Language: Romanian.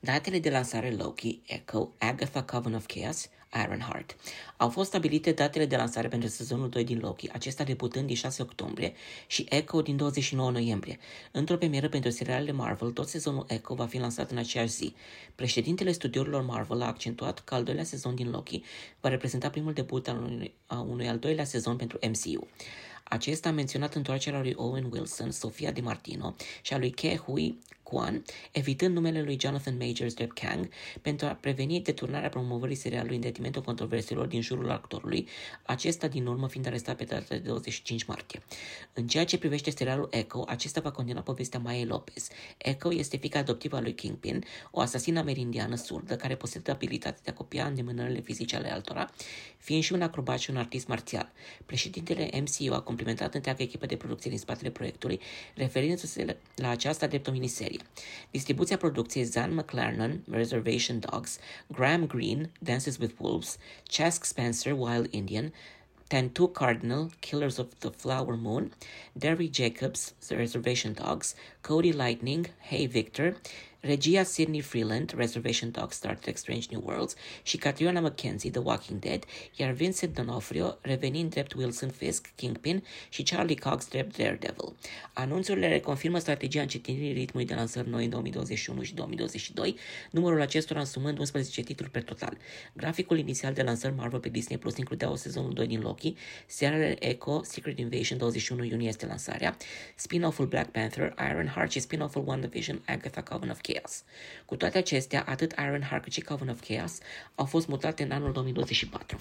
Datele de lansare Loki, Echo, Agatha Coven of Chaos, Ironheart. Au fost stabilite datele de lansare pentru sezonul 2 din Loki, acesta debutând din 6 octombrie și Echo din 29 noiembrie. Într-o premieră pentru serialele Marvel, tot sezonul Echo va fi lansat în aceeași zi. Președintele studiourilor Marvel a accentuat că al doilea sezon din Loki va reprezenta primul debut al unui, a unui al doilea sezon pentru MCU. Acesta a menționat întoarcerea lui Owen Wilson, Sofia Di Martino și a lui Ke Hui Kwan, evitând numele lui Jonathan Majors drept Kang, pentru a preveni deturnarea promovării serialului în detrimentul controverselor din jurul actorului, acesta din urmă fiind arestat pe data de 25 martie. În ceea ce privește serialul Echo, acesta va continua povestea Maiei Lopez. Echo este fica adoptivă a lui Kingpin, o asasină amerindiană surdă care posedă abilitatea de a copia îndemânările fizice ale altora, fiind și un acrobat și un artist marțial. Președintele MCU a complimentat întreaga echipă de producție din spatele proiectului, referindu-se la aceasta drept o miniserie. Distribuția producției Zan McLarnon, Reservation Dogs, Graham Greene, Dances with Wolves, Chask Spencer, Wild Indian, Tantu Cardinal, Killers of the Flower Moon, Derry Jacobs, The Reservation Dogs, Cody Lightning, Hey Victor, regia Sidney Freeland, Reservation Dogs, Star Trek Strange New Worlds și Catriona McKenzie, The Walking Dead, iar Vincent D'Onofrio revenind drept Wilson Fisk, Kingpin și Charlie Cox drept Daredevil. Anunțurile reconfirmă strategia încetinirii ritmului de lansări noi în 2021 și 2022, numărul acestora însumând 11 titluri per total. Graficul inițial de lansări Marvel pe Disney Plus includea o sezonul 2 din Loki, serialele Echo, Secret Invasion 21 iunie este lansarea, spin-off-ul Black Panther, Ironheart și spin-off-ul WandaVision, Agatha Coven of Chaos. Cu toate acestea, atât Ironheart cât și Coven of Chaos au fost mutate în anul 2024.